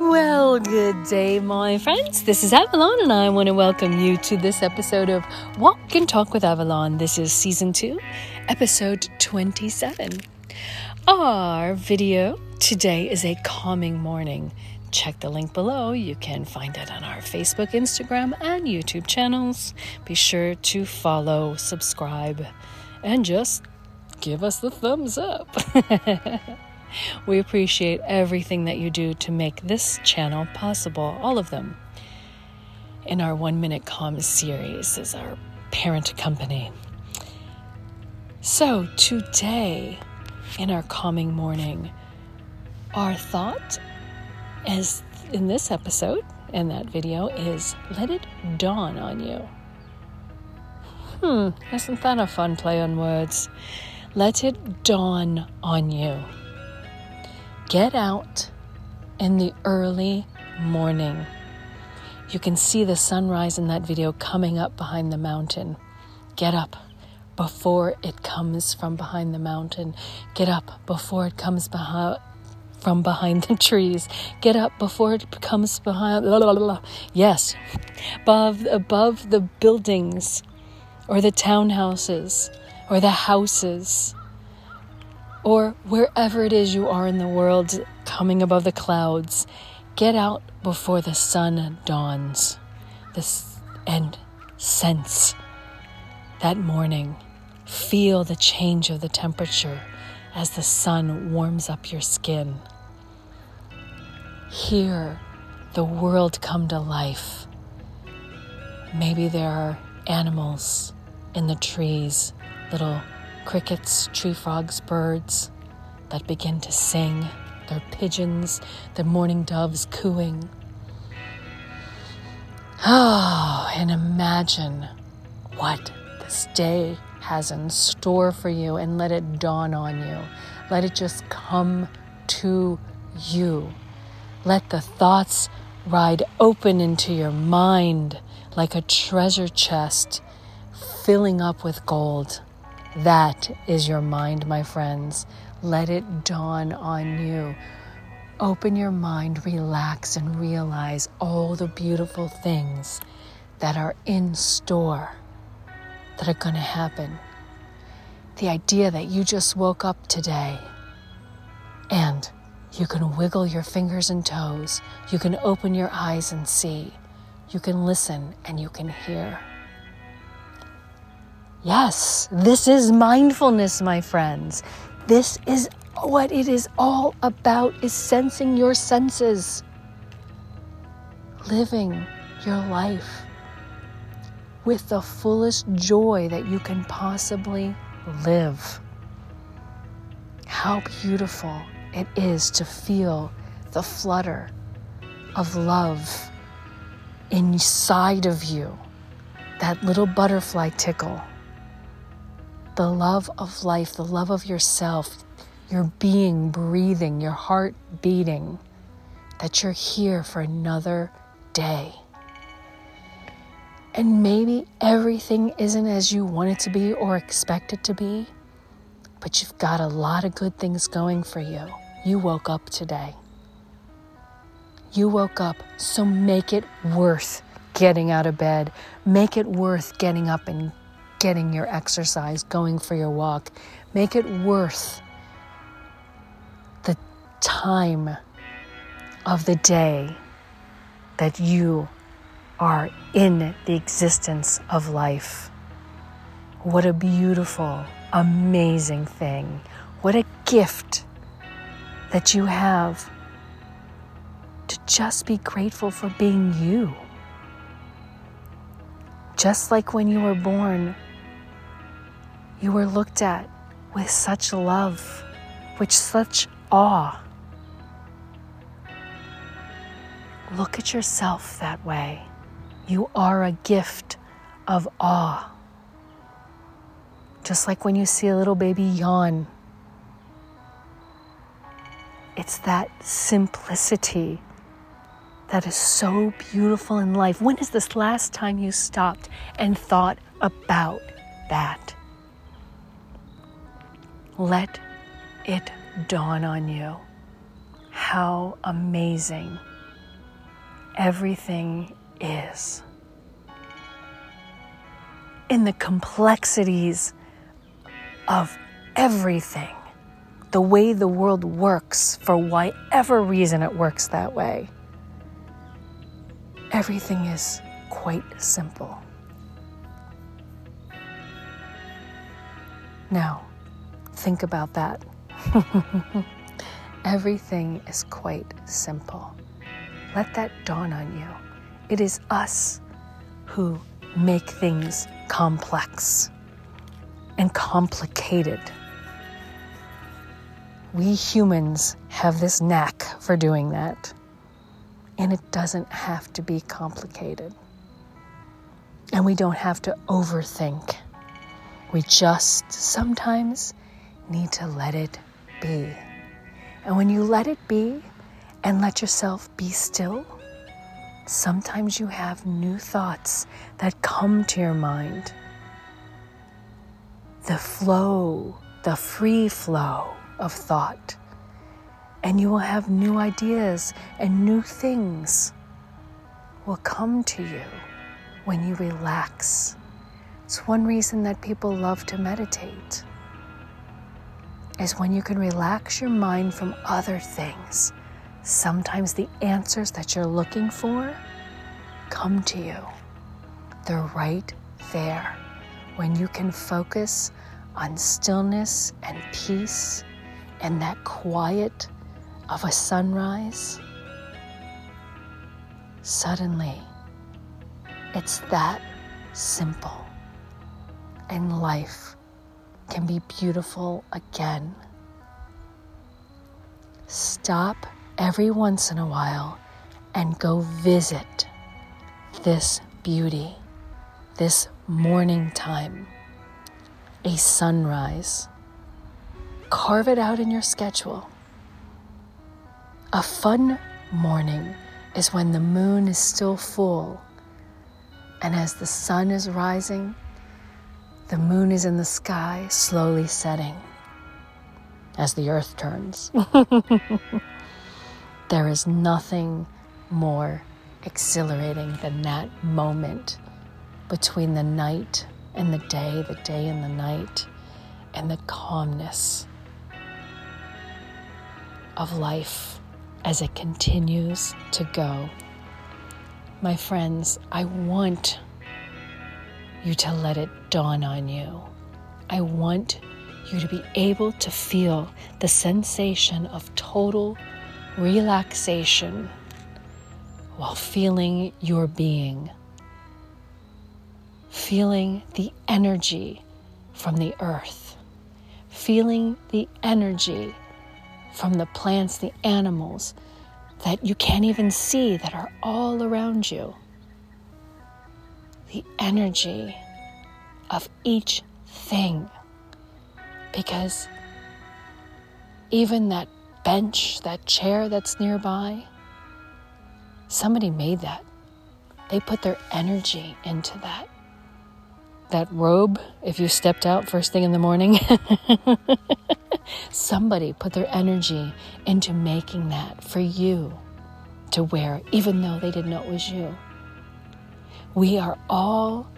Well, good day, my friends. This is Avalon, and I want to welcome you to this episode of Walk and Talk with Avalon. This is season two, episode 27. Our video today is a calming morning. Check the link below. You can find it on our Facebook, Instagram, and YouTube channels. Be sure to follow, subscribe, and just give us the thumbs up. We appreciate everything that you do to make this channel possible, all of them. In our One Minute Calm series is our parent company. So, today, in our calming morning, our thought as in this episode and that video is let it dawn on you. Hmm, isn't that a fun play on words? Let it dawn on you. Get out in the early morning. You can see the sunrise in that video coming up behind the mountain. Get up before it comes from behind the mountain. Get up before it comes behind from behind the trees. Get up before it comes behind. Blah, blah, blah. Yes, above above the buildings, or the townhouses, or the houses or wherever it is you are in the world, coming above the clouds, get out before the sun dawns. And sense that morning. Feel the change of the temperature as the sun warms up your skin. Hear the world come to life. Maybe there are animals in the trees, little crickets, tree frogs, birds that begin to sing, their pigeons, their mourning doves cooing. Oh, and imagine what this day has in store for you and let it dawn on you. Let it just come to you. Let the thoughts ride open into your mind like a treasure chest filling up with gold. That is your mind, my friends. Let it dawn on you. Open your mind, relax, and realize all the beautiful things that are in store that are going to happen. The idea that you just woke up today and you can wiggle your fingers and toes, you can open your eyes and see, you can listen and you can hear. Yes, this is mindfulness, my friends. This is what it is all about is sensing your senses. Living your life with the fullest joy that you can possibly live. How beautiful it is to feel the flutter of love inside of you, that little butterfly tickle the love of life, the love of yourself, your being breathing, your heart beating, that you're here for another day. And maybe everything isn't as you want it to be or expect it to be, but you've got a lot of good things going for you. You woke up today. You woke up, so make it worth getting out of bed. Make it worth getting up and getting your exercise, going for your walk. Make it worth the time of the day that you are in the existence of life. What a beautiful, amazing thing. What a gift that you have to just be grateful for being you. Just like when you were born, you were looked at with such love, with such awe. Look at yourself that way. You are a gift of awe. Just like when you see a little baby yawn, it's that simplicity that is so beautiful in life. When is this last time you stopped and thought about that? Let it dawn on you how amazing everything is. In the complexities of everything, the way the world works for whatever reason it works that way, everything is quite simple. Now, think about that. Everything is quite simple. Let that dawn on you. It is us who make things complex and complicated. We humans have this knack for doing that, and it doesn't have to be complicated. And we don't have to overthink. We just sometimes need to let it be. And when you let it be and let yourself be still, sometimes you have new thoughts that come to your mind. The flow, the free flow of thought. And you will have new ideas and new things will come to you when you relax it's one reason that people love to meditate is when you can relax your mind from other things. Sometimes the answers that you're looking for come to you. They're right there when you can focus on stillness and peace and that quiet of a sunrise. Suddenly, it's that simple and life can be beautiful again. Stop every once in a while and go visit this beauty, this morning time, a sunrise. Carve it out in your schedule. A fun morning is when the moon is still full, and as the sun is rising, the moon is in the sky, slowly setting as the earth turns. there is nothing more exhilarating than that moment between the night and the day, the day and the night, and the calmness of life as it continues to go. My friends, I want you to let it dawn on you. I want you to be able to feel the sensation of total relaxation while feeling your being, feeling the energy from the earth, feeling the energy from the plants, the animals that you can't even see that are all around you the energy of each thing. Because even that bench, that chair that's nearby, somebody made that. They put their energy into that. That robe, if you stepped out first thing in the morning, somebody put their energy into making that for you to wear, even though they didn't know it was you. We are all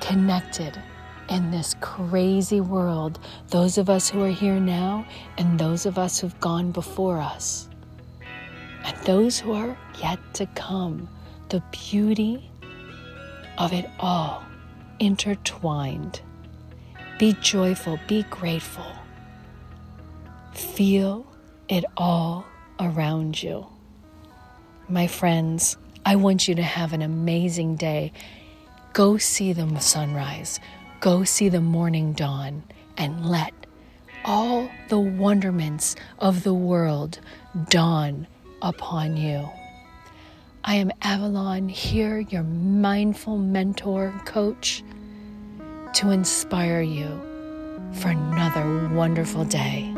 connected in this crazy world, those of us who are here now and those of us who've gone before us, and those who are yet to come. The beauty of it all intertwined. Be joyful, be grateful. Feel it all around you. My friends, I want you to have an amazing day. Go see the sunrise, go see the morning dawn, and let all the wonderments of the world dawn upon you. I am Avalon here, your mindful mentor, coach, to inspire you for another wonderful day.